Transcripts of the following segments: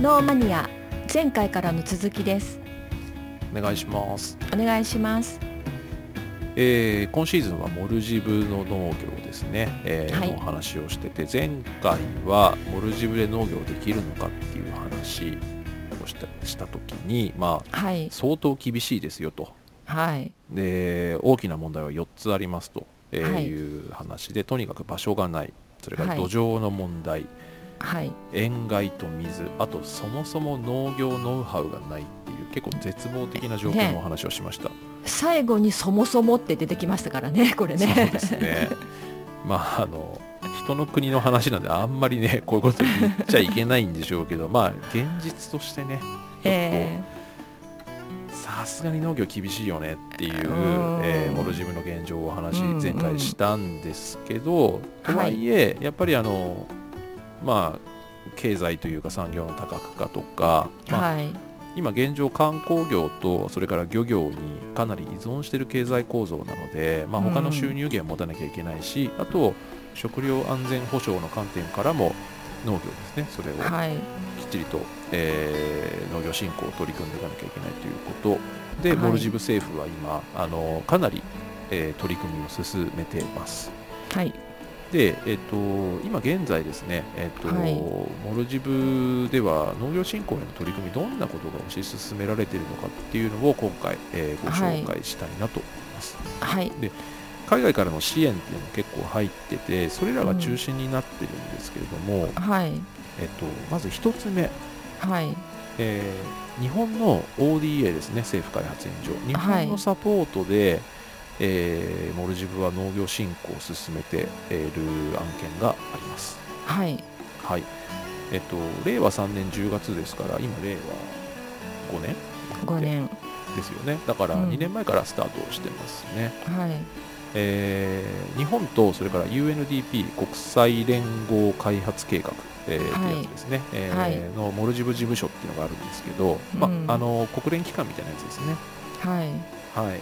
ノーマニア前回からの続きです。お願いします、お願いします。えー今シーズンはモルジブの農業ですね、えーはい。のお話をしてて前回はモルジブで農業できるのかっていう話をしたした時にまあはい。相当厳しいですよと。はい。で大きな問題は4つありますと、えいい。う話でとにかく場所がない。それからはい。土壌の問題、はい。塩害と水あとそもそも農業ノウハウがないっていう結構絶望的な状況のお話をしました、最後にそもそもって出てきましたからね これね。そうですね。まああの人の国の話なんであんまりねこういうこと言っちゃいけないんでしょうけどまあ現実としてねえさすがに農業厳しいよねっていう、うん。えーモルジブの現状をお話うん前回したんですけど、うんとはいえ、やっぱりあのまあ経済というか産業の多角化とか、まあ、ーはい。今現状観光業とそれから漁業にかなり依存している経済構造なので、まあ、他の収入源を持たなきゃいけないし、あと食料安全保障の観点からも農業ですね。それをはい。きっちりと、えー農業振興を取り組んでいかなきゃいけないということ。で、はい。モルジブ政府は今あのかなり、えー取り組みを進めています。はいで、えっと今現在ですね、えっとはい。モルジブでは農業振興への取り組みどんなことが推し進められているのかっていうのを今回、えーご紹介したいなと思います。はい。海外からの支援っていうのも結構入っててそれらが中心になってるんですけれども、はい。えっとまず一つ目。はい。えー日本の ODA ですね政府開発援助。日はい。本のサポートで、えーモルジブは農業振興を進めている案件があります。はい。はい。えっと令和3年10月ですから今令和5年5年。ですよね。だからうん。2年前からスタートしてますね、はい。えー日本とそれから UNDP 国際連合開発計画、えーはい。ってやつですね、えーはい。のモルジブ事務所っていうのがあるんですけど、まうん。あ、あの国連機関みたいなやつですね。はい。はい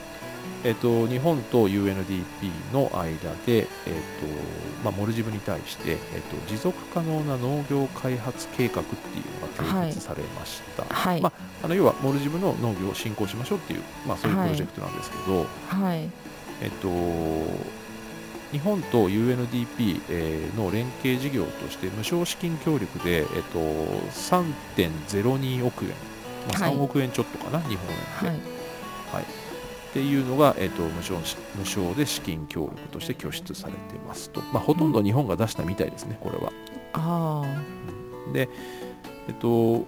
えっと日本と UNDP の間で、えっとまあ、モルジブに対して、えっと持続可能な農業開発計画っていうのが提出されました。はい。まあの要はモルジブの農業を振興しましょうっていう、まあ、そういうプロジェクトなんですけど、はい。えっと、日本と UNDP、えーの連携事業として無償資金協力で、えっと、3.02億円、まあ、はい。3億円ちょっとかな、日本円で、はいっていうのが、えっと、無償し無償で資金協力として拠出されてますと、まあ、ほとんど日本が出したみたいですね、これは。あで、えっと、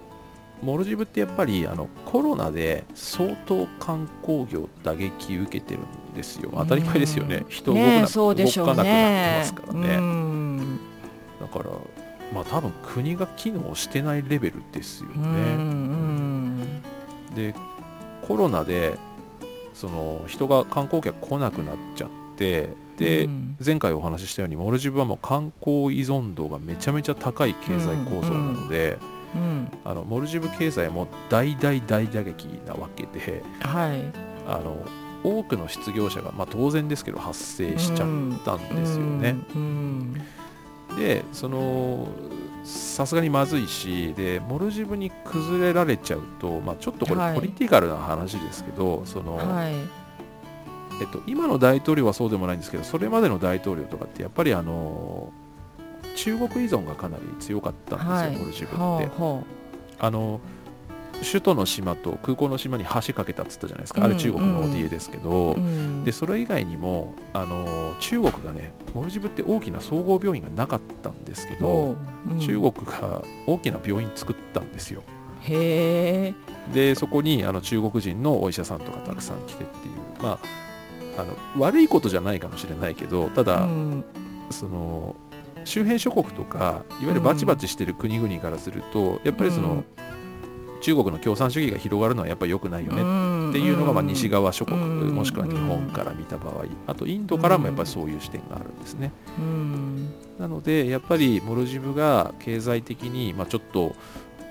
モルジブってやっぱりあのコロナで相当観光業打撃受けてるんですよ。当たり前ですよねう。ん人動くな、ね動かなくなってねますからね。うんだから、まあ多分国が機能してないレベルですようんうね。んで、コロナでその人が観光客来なくなっちゃって、で、うん。前回お話ししたようにモルジブはもう観光依存度がめちゃめちゃ高い経済構造なので、うん。あのモルジブ経済も大大大打撃なわけではい。あの多くの失業者が、まあ、当然ですけど発生しちゃったんですよね。うん。でそのさすがにまずいしでモルジブに崩れられちゃうと、まあ、ちょっとこはい。れポリティカルな話ですけど、そのはい。えっと、今の大統領はそうでもないんですけどそれまでの大統領とかってやっぱりあの中国依存がかなり強かったんですよ、はい。モルジブって。あの首都の島と空港の島に橋かけたっつったじゃないですか、あうんれ中国の ODA ですけど、でそれ以外にもあの中国がねモルジブって大きな総合病院がなかったんですけど、中国が大きな病院作ったんですよ。へえ。でそこにあの中国人のお医者さんとかたくさん来てっていうまああの悪いことじゃないかもしれないけどただ、うん。その周辺諸国とかいわゆるバチバチしてる国々からすると、やっぱりその、うん中国の共産主義が広がるのはやっぱり良くないよねっていうのが、まあ、西側諸国、うん。もしくは日本から見た場合あとインドからもやっぱりそういう視点があるんですね。うん。なのでやっぱりモルジブが経済的に、まあ、ちょっと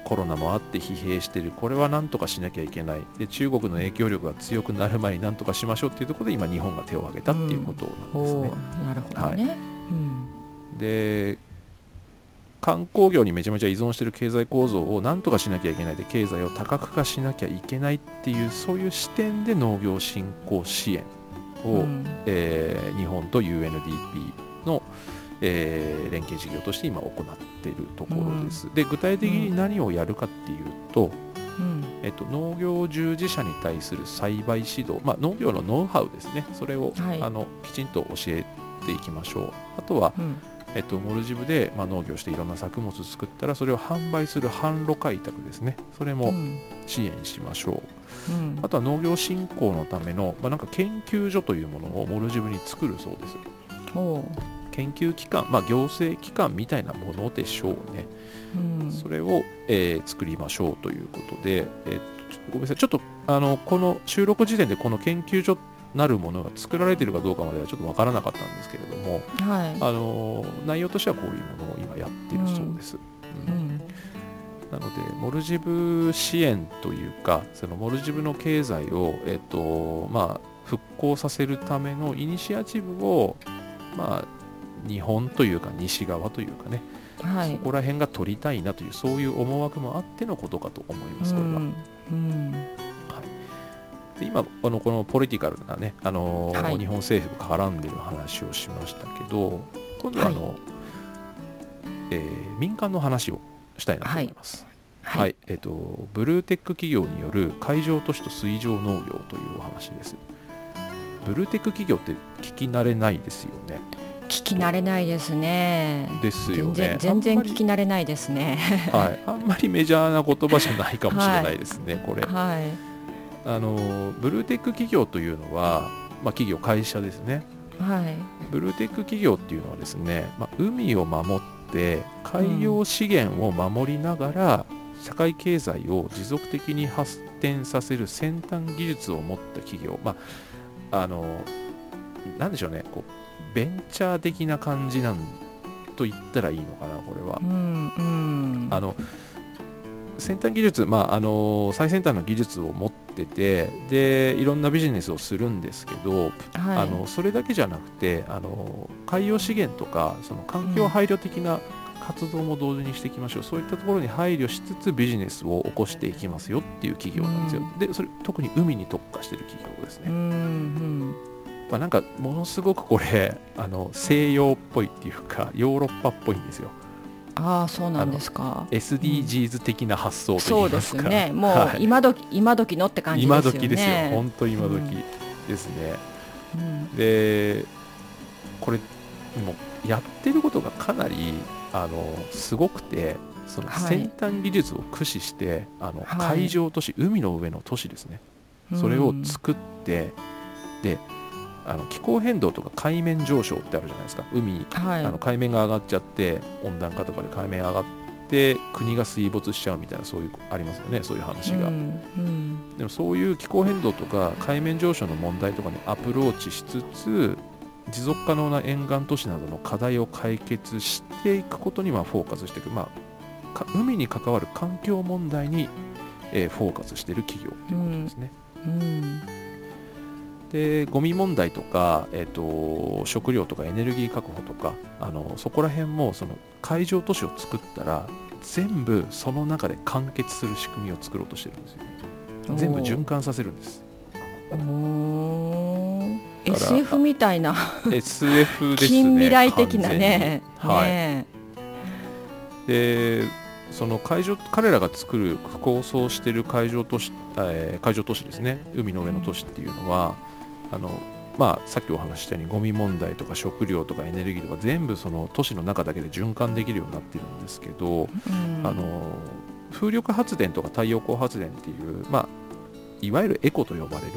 コロナもあって疲弊してる。これはなんとかしなきゃいけない。で中国の影響力が強くなる前になんとかしましょうっていうところで今日本が手を挙げたっていうことなんですね。ほうなるほどね。うん。で観光業にめちゃめちゃ依存している経済構造をなんとかしなきゃいけないで経済を多角化しなきゃいけないっていうそういう視点で農業振興支援を、うん。えー日本と UNDP の、えー連携事業として今行っているところです。で具体的に何をやるかっていうと、うん。えっと、農業従事者に対する栽培指導、まあ、農業のノウハウですね。それを、はい。あのきちんと教えていきましょう。あとは、うんえっと、モルジブで、まあ、農業していろんな作物を作ったらそれを販売する販路開拓ですね。それもうん。支援しましょう、うん。あとは農業振興のための、まあ、なんか研究所というものをモルジブに作るそうです。研究機関、まあ、行政機関みたいなものでしょうね。うん。それを、えー作りましょうということで、えーごめんなさい、ちょっとあのこの収録時点でこの研究所なるものが作られているかどうかまではちょっとわからなかったんですけれども、はい。あの内容としてはこういうものを今やっているそうです。うん。うん。なので、モルジブ支援というか、そのモルジブの経済を、えっとまあ、復興させるためのイニシアチブを、まあ、日本というか西側というかね、はい。そこら辺が取りたいなというそういう思惑もあってのことかと思います、これは。うん。うんで今あのこのポリティカルなね、あのーはい日本政府が絡んでる話をしましたけど今度はあの、えー民間の話をしたいなと思います。はい、はいえっ、とブルーテック企業による海上都市と水上農業というお話です。ブルーテック企業って聞き慣れないですよね。聞き慣れないですねですよね。全然聞き慣れないですねはい、あんまりメジャーな言葉じゃないかもしれないですね、これ。はいあのブルーテック企業というのは、まあ、企業会社ですね。はい。ブルーテック企業っていうのはですね、まあ、海を守って海洋資源を守りながら、社会経済を持続的に発展させる先端技術を持った企業。まああのなんでしょうね。こうベンチャー的な感じなんと言ったらいいのかなこれは。う。んうん。あの先端技術、まあ、あの最先端の技術を持っててでいろんなビジネスをするんですけど、はい。あのそれだけじゃなくてあの海洋資源とかその環境配慮的な活動も同時にしていきましょう、そういったところに配慮しつつビジネスを起こしていきますよっていう企業なんですよ、でそれ特に海に特化してる企業ですね、うんうん。まあ、なんかものすごくこれあの西洋っぽいっていうかヨーロッパっぽいんですよああそうなんですか。SDGs 的な発想とそでいういますすか、ね。もうはい。今時今時のって感じですよね。今時ですよ。本当今時うんですね、うん。でこれもうやってることがかなりあのすごくてそのはい。先端技術を駆使して、あのはい。海上都市海の上の都市ですね。それを作って、であの気候変動とか海面上昇ってあるじゃないですか。海にはい。あの海面が上がっちゃって温暖化とかで海面上がって国が水没しちゃうみたいなそういうありますよね。そういう話が、うんうん。でもそういう気候変動とか海面上昇の問題とかにアプローチしつつ持続可能な沿岸都市などの課題を解決していくことにまあフォーカスしていく、まあ、か海に関わる環境問題に、えーフォーカスしている企業ということですね。うんでゴミ問題とか、えー、と食料とかエネルギー確保とかあのそこら辺もその海上都市を作ったら全部その中で完結する仕組みを作ろうとしてるんですよね。全部循環させるんです。おー。だから SF みたいな。SF ですね近未来的なね。はい。ねでその海上彼らが作る構想している海上都市、えー海上都市ですね。海の上の都市っていうのはあのまあ、さっきお話ししたようにゴミ問題とか食料とかエネルギーとか全部その都市の中だけで循環できるようになってるんですけど、うん。あの風力発電とか太陽光発電っていう、まあ、いわゆるエコと呼ばれる、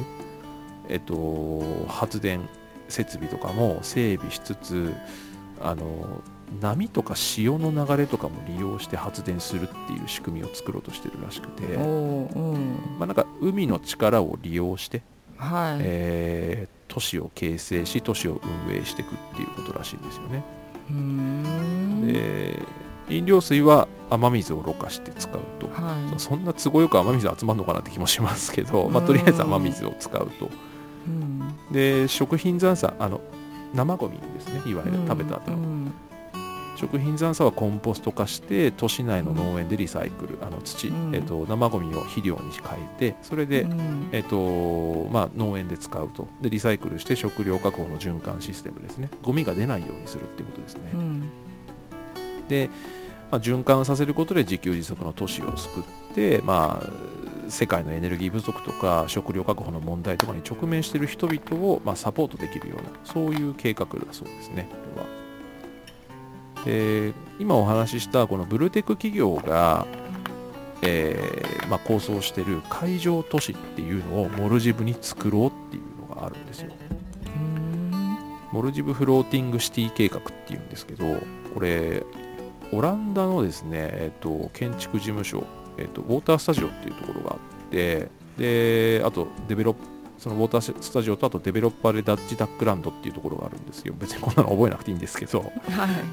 えっと、発電設備とかも整備しつつあの波とか潮の流れとかも利用して発電するっていう仕組みを作ろうとしてるらしくて、うん。まあ、なんか海の力を利用して、はい。えー都市を形成し都市を運営していくっていうことらしいんですよね。で飲料水は雨水をろ過して使うと、はい。そんな都合よく雨水集まるのかなって気もしますけど、まあ、うんとりあえず雨水を使うと。うん。で食品残渣あの生ゴミですね。いわゆる食べた後の、うん食品残渣はコンポスト化して都市内の農園でリサイクル、あの土、うんえっと生ゴミを肥料に変えてそれで、うん。えっとまあ、農園で使うと。でリサイクルして食料確保の循環システムですね。ゴミが出ないようにするっていうことですね、うん。で、まあ、循環させることで自給自足の都市を救って、まあ、世界のエネルギー不足とか食料確保の問題とかに直面している人々を、まあ、サポートできるようなそういう計画だそうですねこれはで今お話ししたこのブルーテック企業が、えーまあ、構想している海上都市っていうのをモルジブに作ろうっていうのがあるんですよ。うん。モルジブフローティングシティ計画っていうんですけど、これ、オランダのですね、えっと、建築事務所、えっと、ウォータースタジオっていうところがあって、で、あと、デベロッそのウォータースタジオとあとデベロッパーでダッチドックランドっていうところがあるんですよ。別にこんなの覚えなくていいんですけど、はい。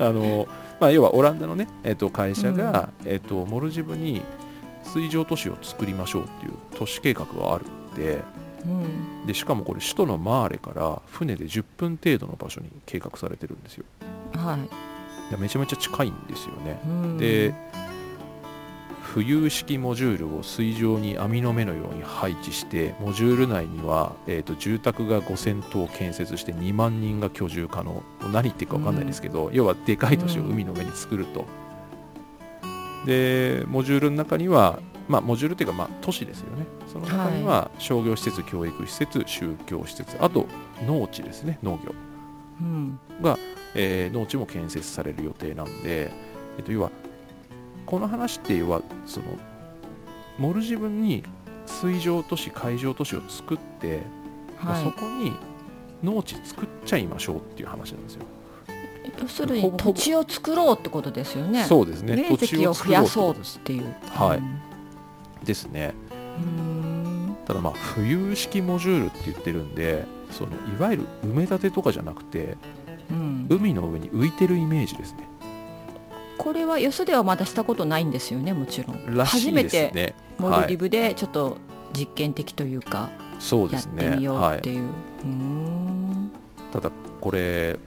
あの、まあ、要はオランダのね、えっと、会社が、えっと、モルジブに水上都市を作りましょうっていう都市計画があるんで、うん。でしかもこれ首都のマーレから船で10分程度の場所に計画されてるんですよ。はい。いやめちゃめちゃ近いんですよね。うん。で浮遊式モジュールを水上に網の目のように配置してモジュール内には、えー、と住宅が5000棟建設して2万人が居住可能。何言ってるか分かんないですけど、要はでかい都市を海の上に作ると、でモジュールの中にはまあモジュールっていうか、まあ、都市ですよね。その中には商業施設、教育施設宗教施設あと農地ですね。農業。うん。えー農地も建設される予定なんで、えっと、要はこの話って要はそのモルジブに水上都市海上都市を作って、まあはいそこに農地作っちゃいましょうっていう話なんですよ。要するに土地を作ろうってことですよね。そうですね。面積を増やそうっていう。はい。ですね。うん。ただまあ浮遊式モジュールって言ってるんでそのいわゆる埋め立てとかじゃなくてうん。海の上に浮いてるイメージですねこれはよそではまだしたことないんですよねもちろん。らしい初めてモルディブでちょっと実験的というか、そうでやってみようはいっていう、うーんただこれ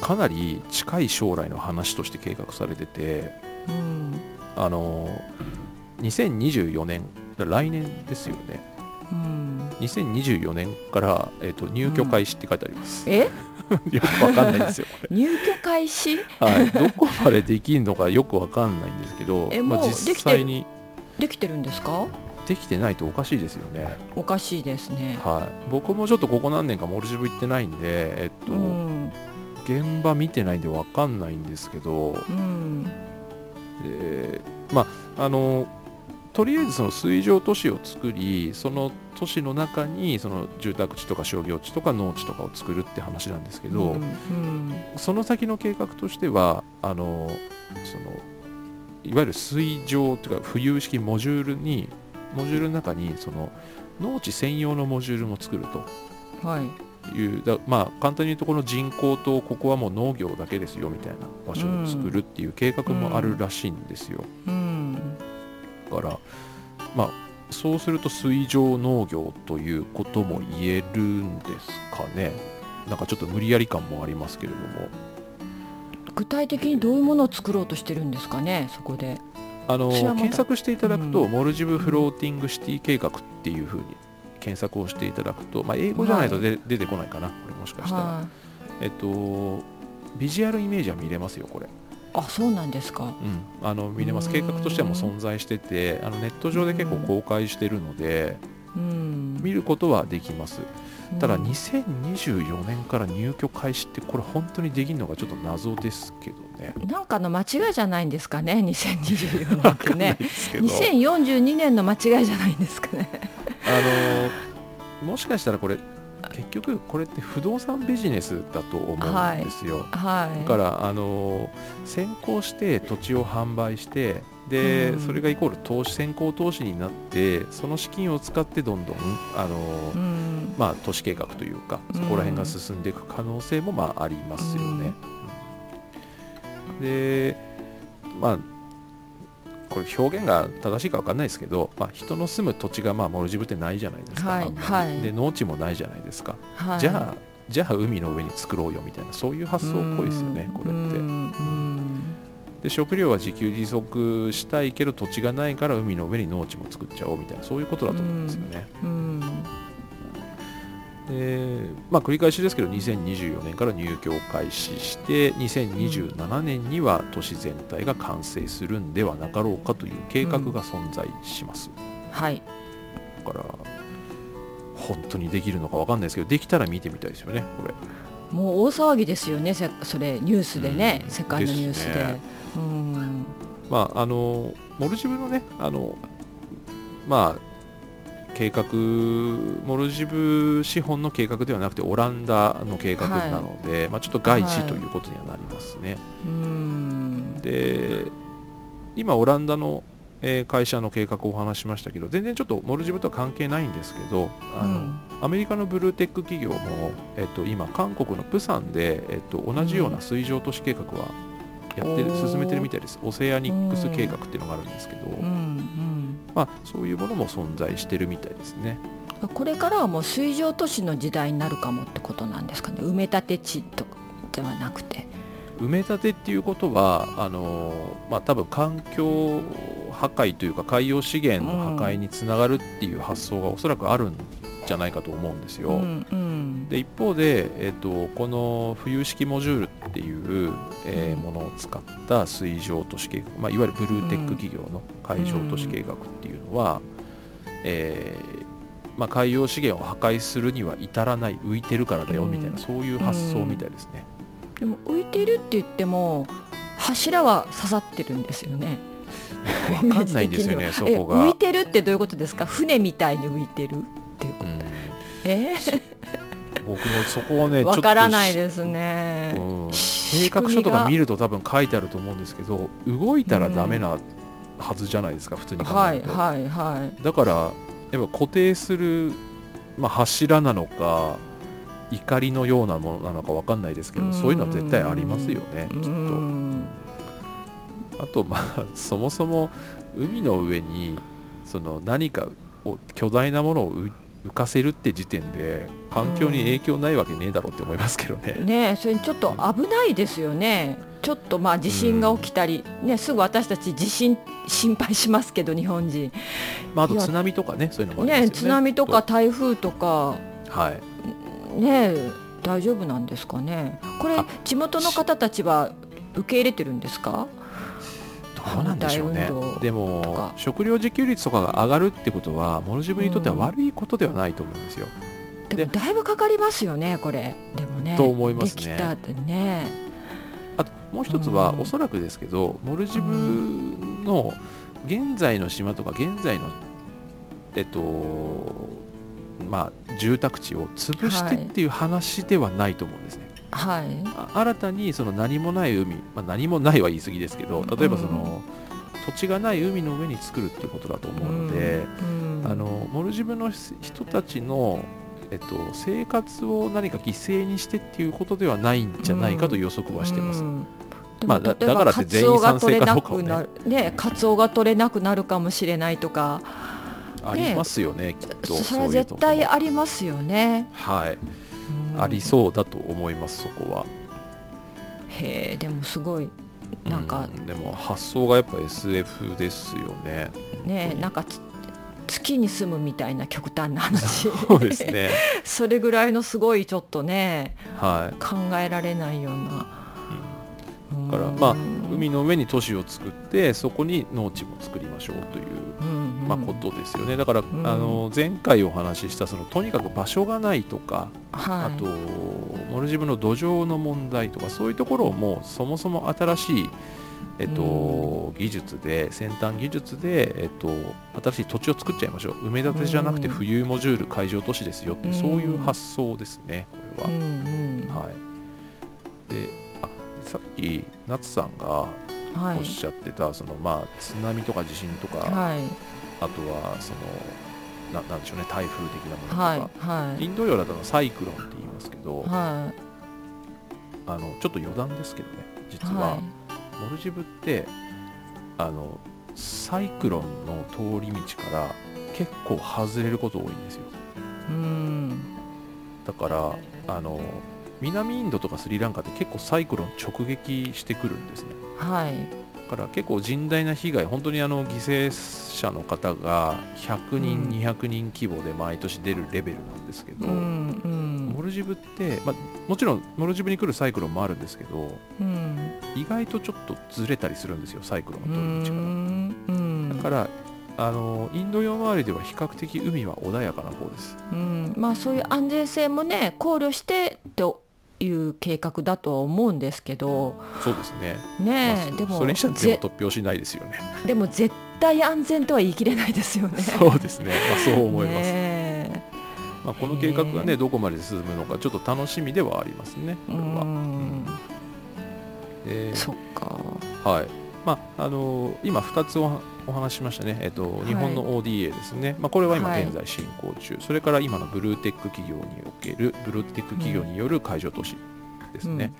かなり近い将来の話として計画されててうん。あの2024年来年ですよね。うん。2024年から、えー、と入居開始って書いてあります、え？よくわかんないんですよ。こ入居開始？れ、はい、どこまでできるのかよくわかんないんですけどえまあ、もうで実きてる？際に。できてるんですか？できてないとおかしいですよね、おかしいですね。はい、僕もちょっとここ何年かモルジブ行ってないんで、えっとうん。現場見てないんでわかんないんですけど、うん。でまああのとりあえずその水上都市を作りその都市の中にその住宅地とか商業地とか農地とかを作るって話なんですけど、うんうん。その先の計画としてはあのそのいわゆる水上というか浮遊式モジュールにモジュールの中にその農地専用のモジュールも作ると。はい。いうだまあ簡単に言うとこの人口とここはもう農業だけですよみたいな場所を作るっていう計画もあるらしいんですよ。うん。だからまあそうすると水上農業ということも言えるんですかね。なんかちょっと無理やり感もありますけれども。具体的にどういうものを作ろうとしてるんですかねそこで。あの検索していただくと、うん。モルジブフローティングシティ計画っていうふうに検索をしていただくと、まあ、英語じゃないとで、出てこないかなこれもしかしたら、はい。えっとビジュアルイメージは見れますよこれあそうなんですか。うん、あの見れます。計画としてはもう存在しててあのネット上で結構公開してるのでうん。見ることはできます。ただうん2024年から入居開始ってこれ本当にできるのかちょっと謎ですけどね。なんかの間違いじゃないんですかね2024年ってね。ですけど。2042年の間違いじゃないんですかね。あのもしかしたらこれ結局これって不動産ビジネスだと思うんですよ、はい。だからあの先行して土地を販売してで、うん。それがイコール投資先行投資になってその資金を使ってどんどんあの、うん。まあ、都市計画というかそこら辺が進んでいく可能性もまあありますよね。うん。でまあこれ表現が正しいか分かんないですけど、まあ、人の住む土地がまあモルジブってないじゃないですか、はいはい。で農地もないじゃないですか、はい。じゃあじゃあ海の上に作ろうよみたいなそういう発想っぽいですよねこれって。で食料は自給自足したいけど土地がないから海の上に農地も作っちゃおうみたいなそういうことだと思うんですよね。うんでまあ、繰り返しですけど2024年から入居を開始して2027年には都市全体が完成するんではなかろうかという計画が存在します、はい。だから本当にできるのか分かんないですけどできたら見てみたいですよねこれ。もう大騒ぎですよねせそれニュースでね、うん。世界のニュースで。ね。うん。まああのモルジブのねあのまあ計画モルジブ資本の計画ではなくてオランダの計画なので、まあ、ちょっと外地ということにはなりますね、うん。で今オランダの、えー会社の計画をお話ししましたけど全然ちょっとモルジブとは関係ないんですけどあの、うん。アメリカのブルーテック企業も、えっと、今韓国のプサンで、えっと、同じような水上都市計画はやってる、おー進めてるみたいですオセアニックス計画っていうのがあるんですけど、うんまあ、そういうものも存在してるみたいですね。うん、これからはもう水上都市の時代になるかもってことなんですかね。埋め立て地とかではなくて。埋め立てっていうことはあのまあ多分環境破壊というか海洋資源の破壊につながるっていう発想がおそらくあるんじゃないかと思うんですよ。うんうん。で一方で、えっとこの浮遊式モジュールっていう、えーうん。ものを使った水上都市計画、まあ、いわゆるブルーテック企業の海上都市計画っていうのは、えーまあ、海洋資源を破壊するには至らない浮いてるからだよみたいな、うんそういう発想みたいですね。でも浮いてるって言っても柱は刺さってるんですよね。わかんないんですよね、そえこが。浮いてるってどういうことですか？船みたいに浮いてるっていう。ことうん。え？僕もそこはね、ー、ちょっとわからないですね、うん。仕計画書とか見るると多分書いてあると思うんですけど動いたらダメなはずじゃないですか、普通に考はいえると、はいはいだからやっぱ固定する、まあ、柱なのか怒りのようなものなのかわかんないですけどそういうのは絶対ありますよねきっうと。んあとまあ そもそも海の上にその何かを巨大なものを浮浮かせるって時点で環境に影響ないわけねえだろうって思いますけどね、ねえそれちょっと危ないですよね。ちょっとまあ地震が起きたり、ね、すぐ私たち地震心配しますけど日本人。まあ、あと津波とかねそういうのもありますよね。ね津波とか台風とか。はい。ねえ大丈夫なんですかね。これあ地元の方たちは受け入れてるんですか？どうなんでしょうね。でともか食料自給率とかが上がるってことはモルジブにとっては悪いことではないと思うんですよ、でもだいぶかかりますよねこれ。でもねと思いますね。できたってね。あともう一つは、うん。おそらくですけどモルジブの現在の島とか現在のえっとまあ住宅地を潰してっていう話ではないと思うんですね、はいあ新たにその何もない海、まあ、何もないは言い過ぎですけど例えばその、土地がない海の上に作るっていうことだと思うので、うん。あのモルジブの人たちの、えっと、生活を何か犠牲にしてっていうことではないんじゃないかと予測はしてます。まあだからって全員賛成かどうかはね。カツオが取れなくなるねカツオが取れなくなるかもしれないとかありますよね、きっと。それは絶対ありますよね、はい、うんありそうだと思います、そこは。へえでもすごいなんかうでも発想がやっぱ SF ですよね。ねなんかつ月に住むみたいな極端な話 そうですね。それぐらいのすごいちょっとねはい。考えられないようなだからまあ海の上に都市を作ってそこに農地も作りましょうという、うんまあ、ことですよね。だから、ん。あの前回お話ししたそのとにかく場所がないとか、はい。あとモルジブの土壌の問題とかそういうところをもうそもそも新しい、えっと技術で先端技術で、えっと、新しい土地を作っちゃいましょう。埋め立てじゃなくてうん。浮遊モジュール海上都市ですよってそういう発想ですねこれは。はい、でき夏さんがはい。おっしゃってた、そのまあ津波とか地震とか、はい。あとはそのななんでしょうね台風的なものとか、はいはい。インド洋だとサイクロンって言いますけど、はあのちょっと余談ですけどねい実は、はモルジブってあのサイクロンの通り道から結構外れること多いんですよ。いうん。だからあの南インドとかスリランカって結構サイクロン直撃してくるんですね。はい。だから結構甚大な被害本当にあの犠牲者の方が100人、うん。200人規模で毎年出るレベルなんですけど、うんうん。モルジブって、まあ、もちろんモルジブに来るサイクロンもあるんですけどうん。意外とちょっとずれたりするんですよサイクロンうの通り道んうん。が。だからあのインド洋周りでは比較的海は穏やかな方です。うん。まあそういう安全性もね考慮してという計画だとは思うんですけどそうですね。ねえ、まあでもそれにしては全ぜ部突拍子ないですよね。でも絶対安全とは言い切れないですよね。そうですね。まあそう思います。ねまあこの計画がねどこまで進むのかちょっと楽しみではありますね。えこれは。うんでそっか。はい。まああの今2つおはお話ししましたね。えっと日本の ODA ですね。まあこれは今はい現在進行中。それから今のブルーテック企業におけるブルーテック企業による海上投資ですね。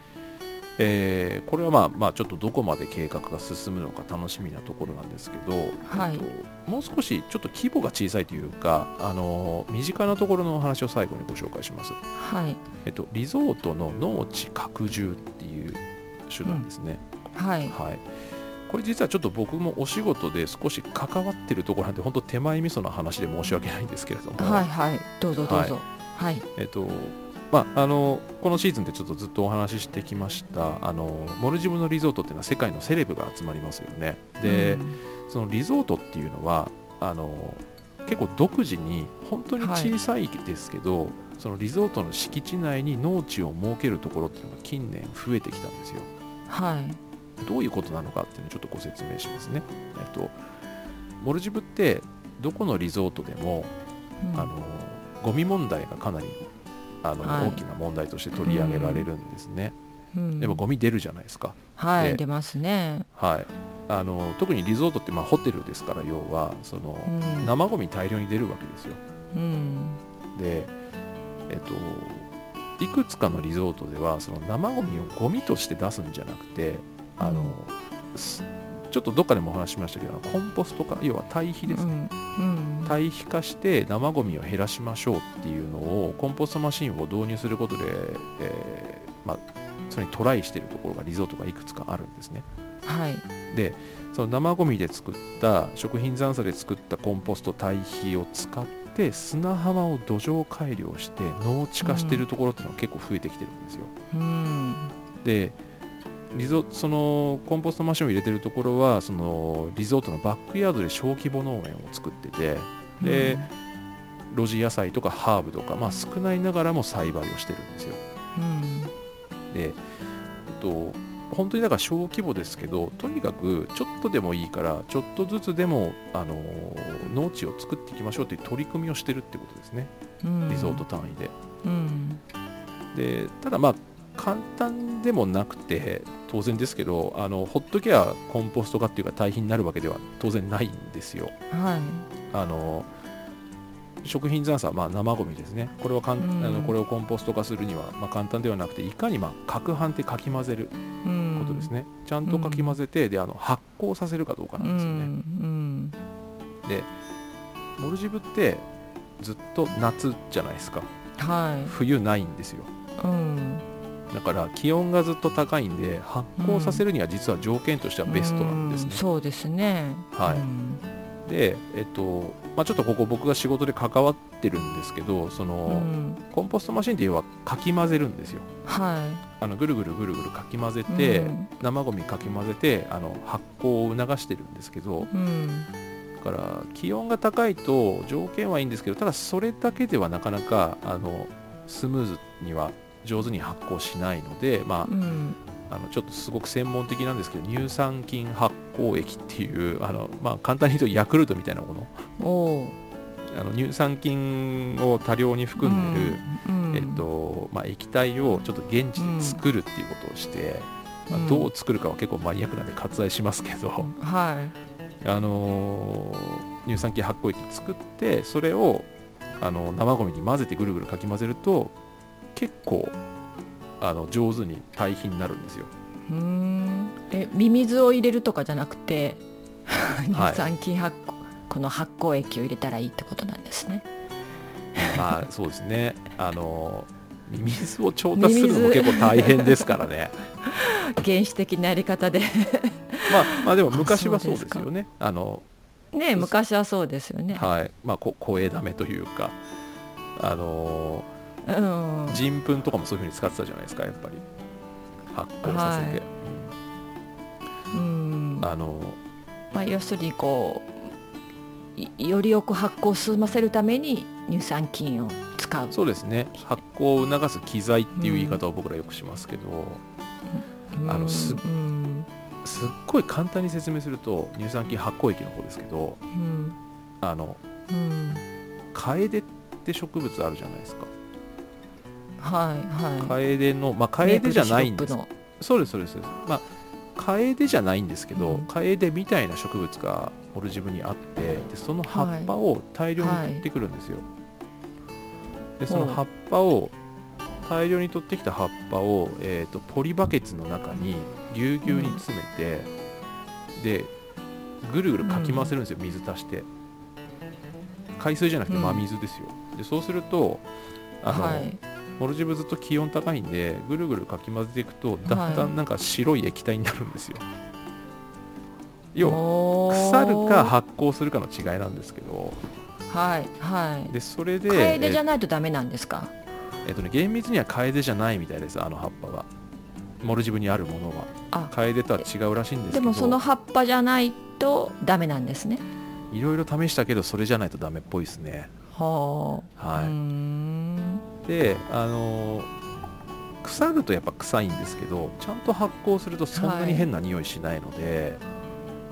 えーこれはまあまあちょっとどこまで計画が進むのか楽しみなところなんですけど、はいえっともう少しちょっと規模が小さいというか、あの身近なところのお話を最後にご紹介します。はいえっと、リゾートの農地拡充っていう手段ですね。はいはい、これ実はちょっと僕もお仕事で少し関わってるところなんで本当手前味噌な話で申し訳ないんですけれども、はいはい。どうぞどうぞ。はい。えっとまあ、あのこのシーズンでちょっとずっとお話ししてきました。あのモルジブのリゾートっていうのは世界のセレブが集まりますよね。で、うん。そのリゾートっていうのはあの結構独自に本当に小さいですけど、そのリゾートの敷地内に農地を設けるところっていうのが近年増えてきたんですよ。はいどういうことなのかっていうのをちょっとご説明しますね。えっと、モルジブってどこのリゾートでも、うんあのゴミ問題がかなりあの、はい大きな問題として取り上げられるんですね。うんでもゴミ出るじゃないですか。ではい出ますね。はい、あの特にリゾートってまあホテルですから要はその、うん生ゴミ大量に出るわけですよ。うんで、えっと、いくつかのリゾートではその生ゴミをゴミとして出すんじゃなくてあの、すちょっとどっかでもお話ししましたけどコンポスト化要は堆肥ですね、うんうん。堆肥化して生ゴミを減らしましょうっていうのをコンポストマシンを導入することで、えーまあ、それにトライしているところがリゾートがいくつかあるんですね。はい。でその生ゴミで作った食品残渣で作ったコンポスト堆肥を使って砂浜を土壌改良して農地化しているところっていうのが結構増えてきてるんですよ、うん。でリゾそのコンポストマシンを入れてるところはそのリゾートのバックヤードで小規模農園を作っててで、露地野菜とかハーブとか、まあ、少ないながらも栽培をしてるんですよ。うん。で、えっと、本当にだから小規模ですけどとにかくちょっとでもいいからちょっとずつでも、あの農地を作っていきましょうという取り組みをしてるってことですね。うん。リゾート単位で。うん。でただまあ簡単でもなくて当然ですけどあのほっときゃコンポスト化っていうか堆肥になるわけでは当然ないんですよ。はい。あの食品残渣、まあ、生ゴミですね。これはかん、うん。あのこれをコンポスト化するには、まあ、簡単ではなくていかに、まあ、攪拌ってかき混ぜるうん。ことですね、ちゃんとかき混ぜて、であの発酵させるかどうかうなんですよね、ん。でモルジブってずっと夏じゃないですか。は冬ないんですよ。いうんだから気温がずっと高いんで発酵させるには実は条件としてはベストなんですね。う、そうですね。はい。うん。でえっと、まあ、ちょっとここ僕が仕事で関わってるんですけどその、うん。コンポストマシンって要はかき混ぜるんですよ。はあのぐるぐるぐるぐるかき混ぜいて、うん。生ゴミかき混ぜてあの発酵を促してるんですけどうん。だから気温が高いと条件はいいんですけどただそれだけではなかなかあのスムーズには上手に発酵しないので、まうん。あ、あのちょっとすごく専門的なんですけど乳酸菌発酵液っていうあの、まあ、簡単に言うとヤクルトみたいなもの。あの乳酸菌を多量に含んでる、うん。えっとまあ、液体をちょっと現地で作るっていうことをして、まあうん。どう作るかは結構マニアックなんで割愛しますけど、はい。あのー乳酸菌発酵液作ってそれをあの生ゴミに混ぜてぐるぐるかき混ぜると結構あの上手に堆肥になるんですよ。うーん。えミミズを入れるとかじゃなくて はい。乳酸菌発酵この発酵液を入れたらいいってことなんですね。まあそうですね。あのミミズを調達するのも結構大変ですからね。原始的なやり方で。まあまあでも昔はそうですよね。あのね昔はそうですよね。はい。まあこ声だめというか。あのうん。人糞とかもそういうふうに使ってたじゃないですかやっぱり。発酵させて、うんうん。あのまあ要するにこういよりよく発酵を進ませるために乳酸菌を使う。そうですね。発酵を促す機材っていう言い方を僕らよくしますけど、あのすうん。すっごい簡単に説明すると乳酸菌発酵液の方ですけどうん。あのうん。カエデって植物あるじゃないですかはいはい。カエデのまあカエデじゃないんです。そうですそうです。まあカエデじゃないんですけど、うん。カエデみたいな植物がモルジブにあってでその葉っぱを大量に取ってくるんですよ、でその葉っぱを大量に取ってきた葉っぱを、えー、とポリバケツの中にぎゅうぎゅうに詰めて、でぐるぐるかき回せるんですよ、水足して。海水じゃなくて真水ですよ、でそうするとあの、はい。モルジブずっと気温高いんでぐるぐるかき混ぜていくとだんだはい。んなんか白い液体になるんですよ、要はおー腐るか発酵するかの違いなんですけど。はいはい。でそれでカエデじゃないとダメなんですか？えっとね、厳密にはカエデじゃないみたいですあの葉っぱはモルジブにあるものは。あ、カエデとは違うらしいんですけど。でもその葉っぱじゃないとダメなんですね。いろいろ試したけどそれじゃないとダメっぽいですね。はあ。はい。うーんであの腐るとやっぱ臭いんですけどちゃんと発酵するとそんなに変な匂いしないので、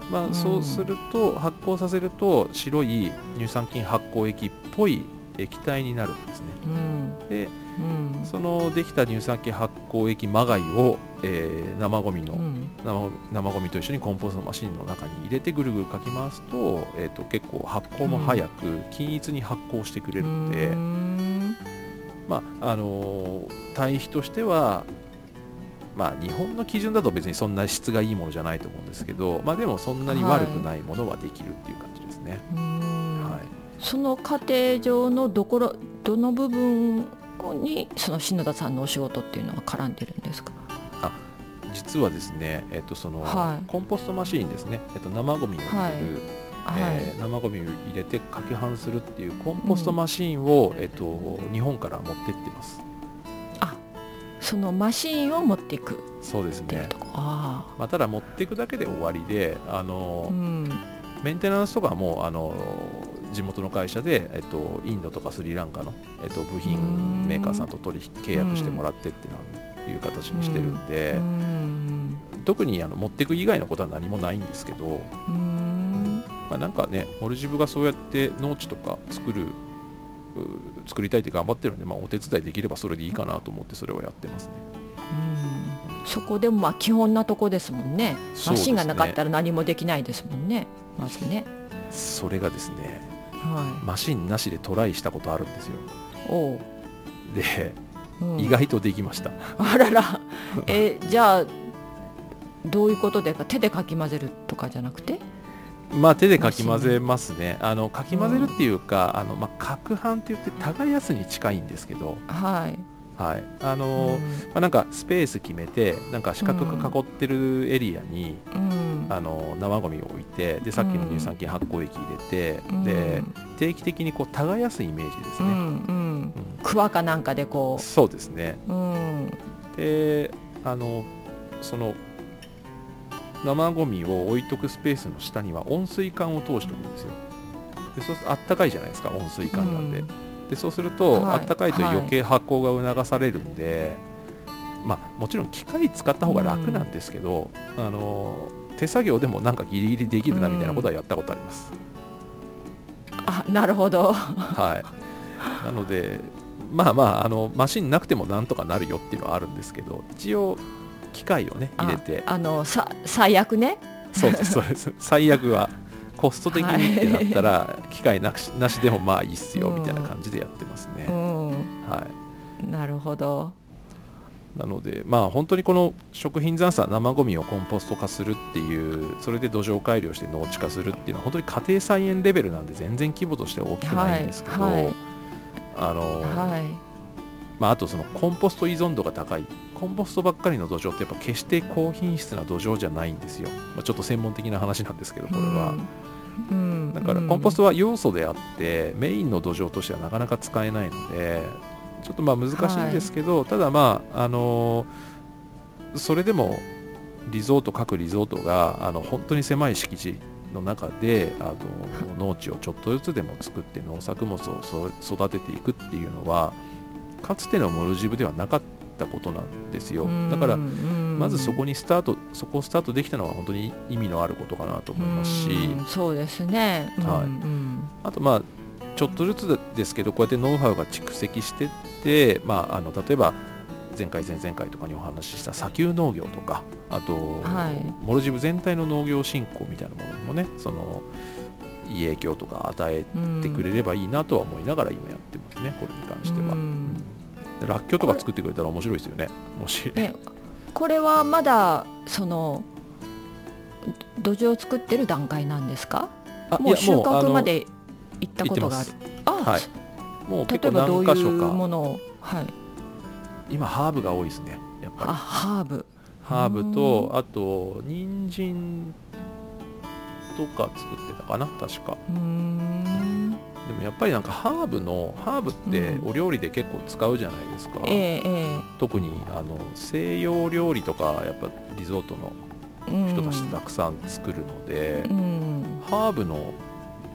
まあ、うん。そうすると発酵させると白い乳酸菌発酵液っぽい液体になるんですね。うん。でうん。そのできた乳酸菌発酵液まがいを、えー生ゴミの、うん。生生ゴミと一緒にコンポストマシンの中に入れてぐるぐるかき回すと,、えー、と結構発酵も早く均一に発酵してくれるので、まああのー対比としては、まあ、日本の基準だと別にそんな質がいいものじゃないと思うんですけど、まあ、でもそんなに悪くないものはできるっていう感じですね。うーんはいその過程上のどころどの部分にその篠田さんのお仕事っていうのは絡んでるんですか？実はですね、えっとそのはいコンポストマシーンですね、えっと生ゴミを入れる、はい。えー生ゴミを入れてかけ半するっていうコンポストマシーンを、えっと日本から持ってってます。そのマシーンを持っていくそうですね。あまあ、ただ持っていくだけで終わりで、ああ。のうん。メンテナンスとかはもうあの地元の会社で、えっと、インドとかスリランカの、えっと、部品メーカーさんと取引契約してもらってっていう形にしてるんで、うん。特にあの持っていく以外のことは何もないんですけど、うん。まあ、なんかねモルジブがそうやって農地とか作るう作りたいって頑張ってるんで、まあ、お手伝いできればそれでいいかなと思ってそれをやってますね。うん。そこでもまあ基本なとこですもんね。マシンがなかったら何もできないですもんね。まずね。それがですねはマシンなしでトライしたことあるんですよ。いおう、で、うん。意外とできました。あらら。えじゃあどういうことでか手でかき混ぜるとかじゃなくて？まあ手でかき混ぜますね。あのかき混ぜるっていうか、あのまあ攪拌って言って耕すに近いんですけど、はい。はい。あのうん。まあ、なんかスペース決めて、なんか四角く囲ってるエリアに、うん。あの生ゴミを置いて、でさっきの乳酸菌発酵液入れて、うん。で定期的にこう耕すイメージですね。うんうクワかなんかでこそうですね。ううん。で、あのその生ゴミを置いとくスペースの下には温水管を通しておくんですよ。でそうするとあったかいじゃないですか温水管なんで。うんでそうすると、はいあったかいと余計発酵が促されるんで、まあもちろん機械使った方が楽なんですけど、あの手作業でもなんかギリギリできるなみたいなことはやったことあります。あなるほどはい。なのでまあまああのマシンなくてもなんとかなるよっていうのはあるんですけど一応機械をね入れて。ああのさ最悪ね。そうですそうです最悪はコスト的にってなったら、機械なしなしでもまあいいっすよみたいな感じでやってますね、うん。はい。なるほど。なのでまあ本当にこの食品残渣生ゴミをコンポスト化するっていうそれで土壌改良して農地化するっていうのは本当に家庭菜園レベルなんで全然規模としては大きくないんですけど、はい。はい。あの、はい。まあ、あとそのコンポスト依存度が高いコンポストばっかりの土壌ってやっぱ決して高品質な土壌じゃないんですよ、まあ、ちょっと専門的な話なんですけどこれは、うん。うん。だからコンポストは要素であってメインの土壌としてはなかなか使えないのでちょっとまあ難しいんですけど、ただまああのーそれでもリゾート各リゾートがあの本当に狭い敷地の中であの農地をちょっとずつでも作って農作物をそ育てていくっていうのはかつてのモルジブではなかったことなんですよ。だからまずそこににスタートそこをスタートできたのは本当に意味のあることかなと思いますし、うんそうですね、はい。うんあとまあちょっとずつですけどこうやってノウハウが蓄積してって、まあ、あの例えば前回前々回とかにお話しした砂丘農業とかあと、はい。モルジブ全体の農業振興みたいなものにもねそのいい影響とか与えうんてくれればいいなとは思いながら今やってますねこれに関しては、らっきょうとか作ってくれたら面白いですよね。もし。ねこれはまだその土壌を作ってる段階なんですか？あもう収穫まで行ったことがある。あ、はい。もう例結構えばどういう何箇所かものをはい。今ハーブが多いですねやっぱり。あハーブ。ハーブとあと人参とか作ってたかな確か。うーんでもやっぱりなんかハーブのハーブってうん。お料理で結構使うじゃないですか、えええ特にあの西洋料理とかやっぱリゾートの人たちたくさん作るので、うん。ハーブの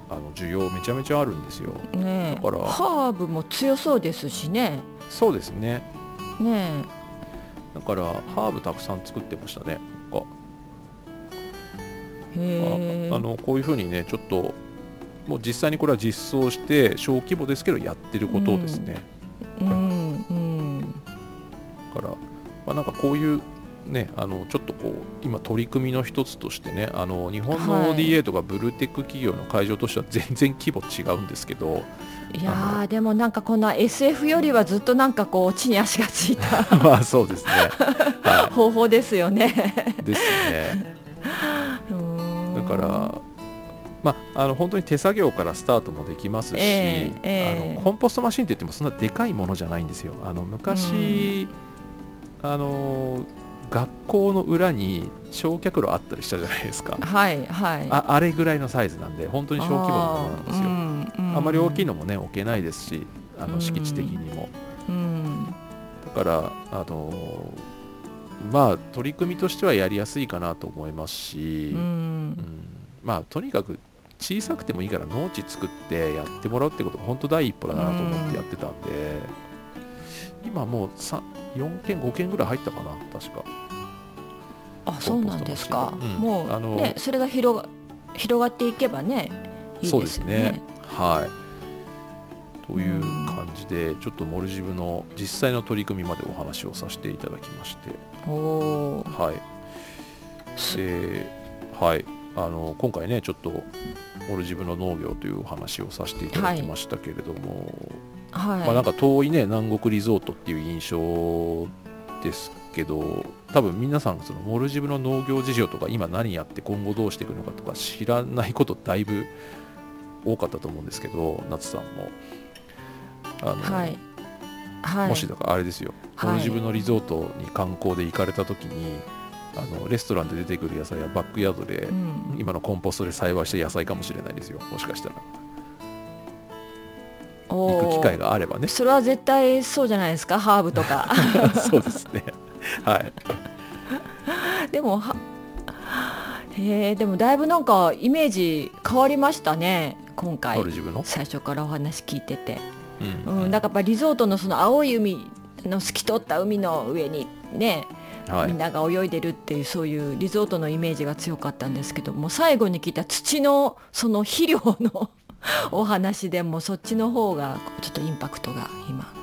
あの需要めちゃめちゃあるんですよ。ねえ。だからハーブも強そうですしね。そうですね。ねだからハーブたくさん作ってましたねあのこういうふうにねちょっともう実際にこれは実装して小規模ですけどやってることですね、うん。うんだから、まあ、なんかこういうねあのちょっとこう今取り組みの一つとしてねあの日本のはい。ODA とかブルーテック企業の会場としては全然規模違うんですけどいやーでもなんかこの SF よりはずっとなんかこう地に足がついた。まあそうですね、は方法ですよね。い、ですね。うーん。だからまあ、あの本当に手作業からスタートもできますし、ええええあのコンポストマシンって言ってもそんなでかいものじゃないんですよ。あの昔、あの学校の裏に焼却炉あったりしたじゃないですか。はいはい。ああれぐらいのサイズなんで本当に小規模なものなんですよ。よあまり大きいのもね置けないですしあの敷地的にも。うんだからあのまあ取り組みとしてはやりやすいかなと思いますし、ううんんまあとにかく小さくてもいいから農地作ってやってもらうってことが本当第一歩だなと思ってやってたんで、今もうさ4件5件ぐらい入ったかな確か。あそうなんですか。うん。もあのうねそれが広が広がっていけばねいいそうでですすね。はい。という感じでちょっとモルジブの実際の取り組みまでお話をさせていただきまして。おおー。はい。ではいあの今回ねちょっとモルジブの農業というお話をさせていただきましたけれども、はい。まあなんか遠いね南国リゾートっていう印象ですけど多分皆さんそのモルジブの農業事情とか今何やって今後どうしていくのかとか知らないことだいぶ多かったと思うんですけど夏さんもあの、はい。はい。もしだからあれですよ、はいモルジブのリゾートに観光で行かれた時にあのレストランで出てくる野菜はバックヤードで、うん。今のコンポストで栽培した野菜かもしれないですよ。もしかしたら。行く機会があればね。それは絶対そうじゃないですか？ハーブとか。そうですね。はい。でもはへえでもだいぶなんかイメージ変わりましたね今回。最初からお話聞いてて、うん。うん、だからやっぱリゾートのその青い海の透き通った海の上にね、はい。みんなが泳いでるっていうそういうリゾートのイメージが強かったんですけども最後に聞いた土のその肥料のお話でもそっちの方がちょっとインパクトが今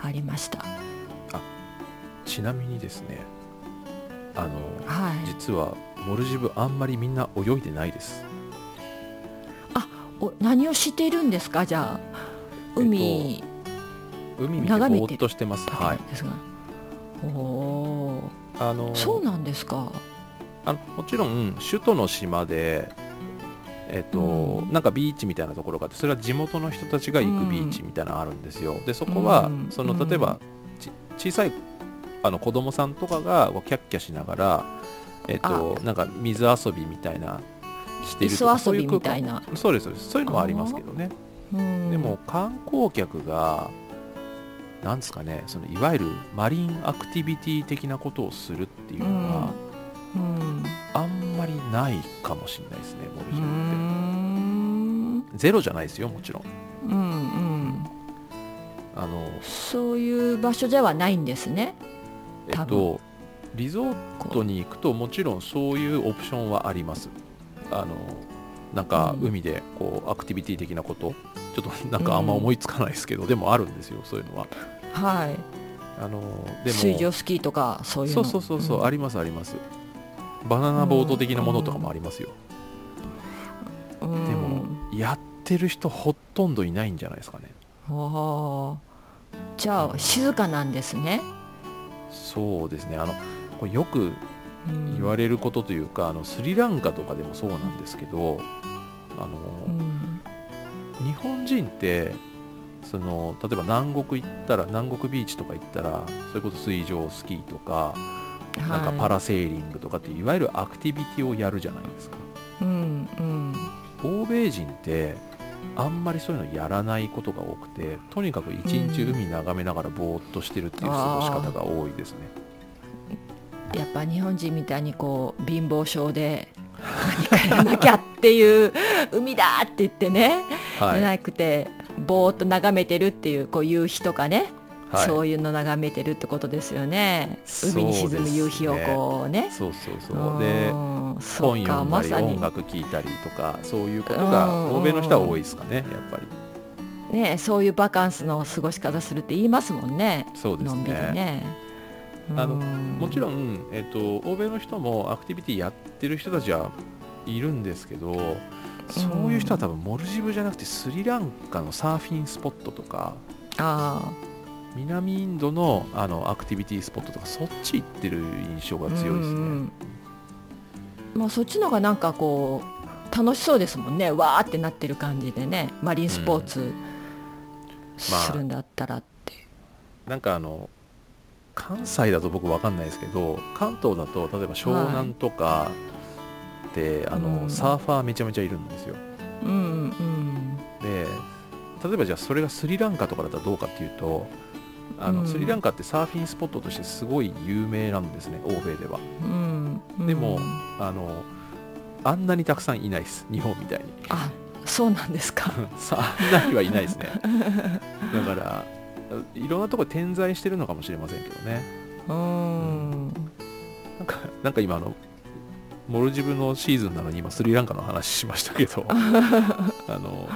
ありました。ちなみにですねあのはい。実はモルジブあんまりみんな泳いでないです。お何をしているんですか？じゃあ海、海見て眺めてぼーっとしてます。はい。ですが、あのそうなんですか。あのもちろん首都の島でえっと、うん。なんかビーチみたいなところがあってそれは地元の人たちが行くビーチみたいなのあるんですよ、でそこは、うん。そのうん。例えば、ち小さいあの子供さんとかがキャッキャしながら、えっと、なんか水遊びみたいなしてるとか磯遊びみたいな。そうですそうです。そういうのはありますけどね。うん。でも観光客がなんですかねそのいわゆるマリンアクティビティ的なことをするっていうのは、うん。あんまりないかもしれないですねモルうジブって、ん。ゼロじゃないですよもちろん。うんうんあのそういう場所ではないんですね。えっとリゾートに行くともちろんそういうオプションはあります。あのなんかうん。海でこうアクティビティ的なこと。ちょっとなんかあんま思いつかないですけど、でもあるんですよそういうのは。はい。あのでも。水上スキーとかそういうの。そうそうそうそう、ん。ありますあります。バナナボート的なものとかもありますよ、うん。でもやってる人ほとんどいないんじゃないですかね。ああじゃあ静かなんですね、そうですね。あのこれよくうん。言われることというか、あのスリランカとかでもそうなんですけどあの、うん日本人ってその例えば南国行ったら南国ビーチとか行ったらそれこそ水上スキーとか、なんかパラセーリングとかっていわゆるアクティビティをやるじゃないですか。うんうん。欧米人ってあんまりそういうのやらないことが多くてとにかく一日海眺めながらぼーっとしてるっていう過ごし方が多いですね、やっぱ日本人みたいにこう貧乏症で何かやらなきゃっていう海だって言ってね、はい、じゃなくてぼーっと眺めてるっていうこう夕日とかね、はい、そういうの眺めてるってことですよね。海に沈む夕日をこうね。そうそうそう。でうん。そうか本読んだり音楽聴いたりとかそういうことがうん欧米の人は多いですかねやっぱり。ねそういうバカンスの過ごし方するって言いますもんね。そうですのんびりねねあのうん。もちろん、えっと欧米の人もアクティビティやってる人たちはいるんですけどそういう人は多分モルジブじゃなくてスリランカのサーフィンスポットとかあ南インドのあのアクティビティスポットとかそっち行ってる印象があ強いですね、うんまあそっちの方がなんかこう楽しそうですもんね。わーってなってる感じでね。マリンスポーツまあするんだったらって、なんかあの関西だと僕わかんないですけど関東だと例えば湘南とかって、あのうん。サーファーめちゃめちゃいるんですよ。うんうんで例えばじゃあそれがスリランカとかだったらどうかっていうとあの、うん。スリランカってサーフィンスポットとしてすごい有名なんですね欧米では。うんうん。でもあのあんなにたくさんいないです日本みたいに。あそうなんですか。さあんなにはいないですね。だからいろんなところ点在してるのかもしれませんけどね。うん。なんかなんか今あのモルジブのシーズンなのに今スリランカの話しましたけど。あの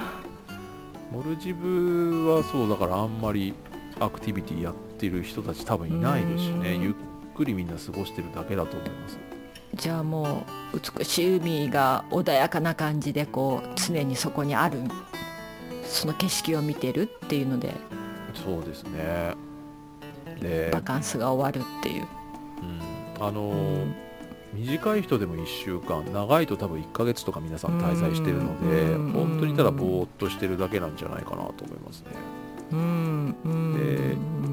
モルジブはそうだからあんまりアクティビティやってる人たち多分いないですしね。うん。ゆっくりみんな過ごしてるだけだと思います。じゃあもう美しい海が穏やかな感じでこう常にそこにあるその景色を見てるっていうのでそうですね。でバ、カンスが終わるっていう、うん、あの、うん。短い人でも1週間長いと多分1ヶ月とか皆さん滞在してるのでうん本当にただぼーっとしてるだけなんじゃないかなと思いますね。で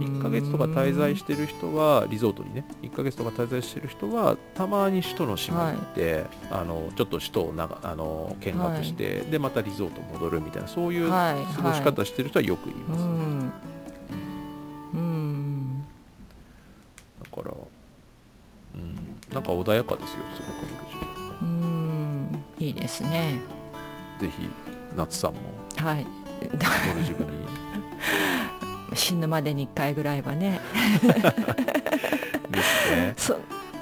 1ヶ月とか滞在してる人はリゾートにね1ヶ月とか滞在してる人はたまに首都の島に行って、あのちょっと首都をながあの見学して、でまたリゾート戻るみたいなそういうはい。過ごし方してる人はよくいます、うんうんから、うん、なんか穏やかですよすごく。モルジうん。いいですね。ブぜひ夏さんも。はい。モルジブに。死ぬまでに1回ぐらいはね。ですね。そ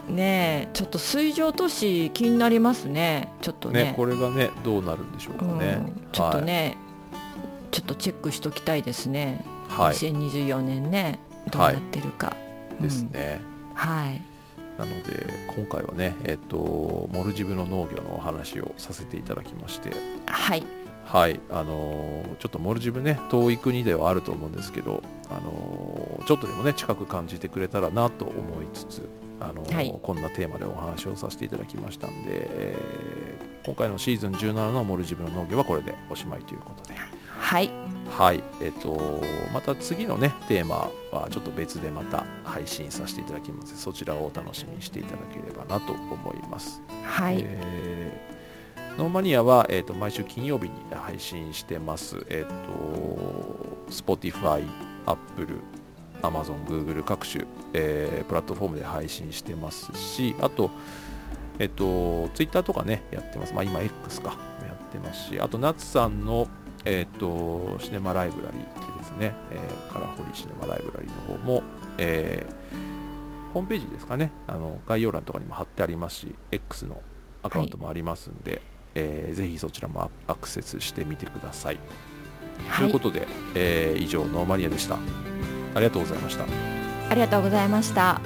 ねえ。ちょっと水上都市気になりますね。ちょっとね。ねこれがねどうなるんでしょうかね、うん。ちょっとね、ちょっとチェックしときたいですね、はい、はい、2024年ね。どうなってるか、ですね、うんはい。なので今回はねえっとモルジブの農業のお話をさせていただきまして。はい。はい。あのーちょっとモルジブね遠い国ではあると思うんですけどあのーちょっとでもね近く感じてくれたらなと思いつつあのーはい。こんなテーマでお話をさせていただきましたんで、えー今回のシーズン17のモルジブの農業はこれでおしまいということではい。はい。えっ、とまた次のねテーマはちょっと別でまた配信させていただきます。そちらをお楽しみにしていただければなと思います。はい、えーノーマニアは、えー、と毎週金曜日に配信してます。えっ、と、Spotify、Apple、Amazon、Google 各種、えープラットフォームで配信してますし、あと、えっ、と、Twitter とかね、やってます。まあ今 X か、やってますし、あと、ナツさんの、えっ、と、シネマライブラリーってですね、えー、カラホリシネマライブラリーの方も、えーホームページですかね、あの概要欄とかにも貼ってありますし、X のアカウントもありますんで、えーぜひそちらもアアクセスしてみてください。ということで、えー以上、ノーマニアでした。ありがとうございました。ありがとうございました。